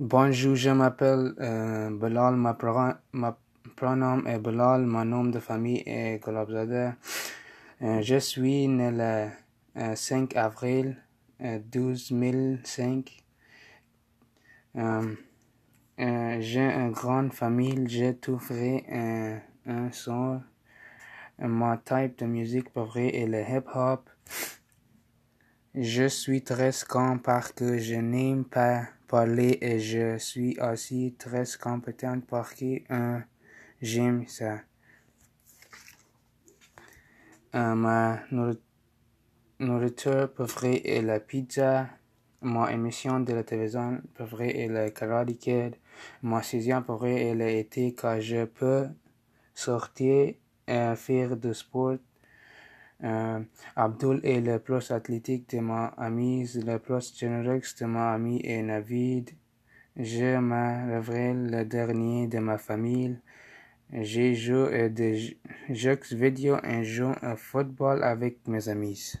Bonjour, je m'appelle euh, Bilal, ma, pro- ma pronom est Bilal, mon nom de famille est Golabzadeh. Euh, je suis né le euh, 5 avril euh, 2005. Euh, euh, j'ai une grande famille, j'ai tout fait un, un son. Ma type de musique préférée est le hip-hop. Je suis très con parce que je n'aime pas parler et je suis aussi très compétent parce que euh, j'aime ça. Euh, ma nourri- nourriture préférée est la pizza. Ma émission de la télévision préférée est le Karate Kid. Ma saison préférée est l'été quand je peux sortir et faire du sport. Euh, Abdul est le plus athlétique de ma amie, le plus généreux de ma amie est Navid. Je me révèle le dernier de ma famille. Joue à des jeux vidéo et joue au football avec mes amis.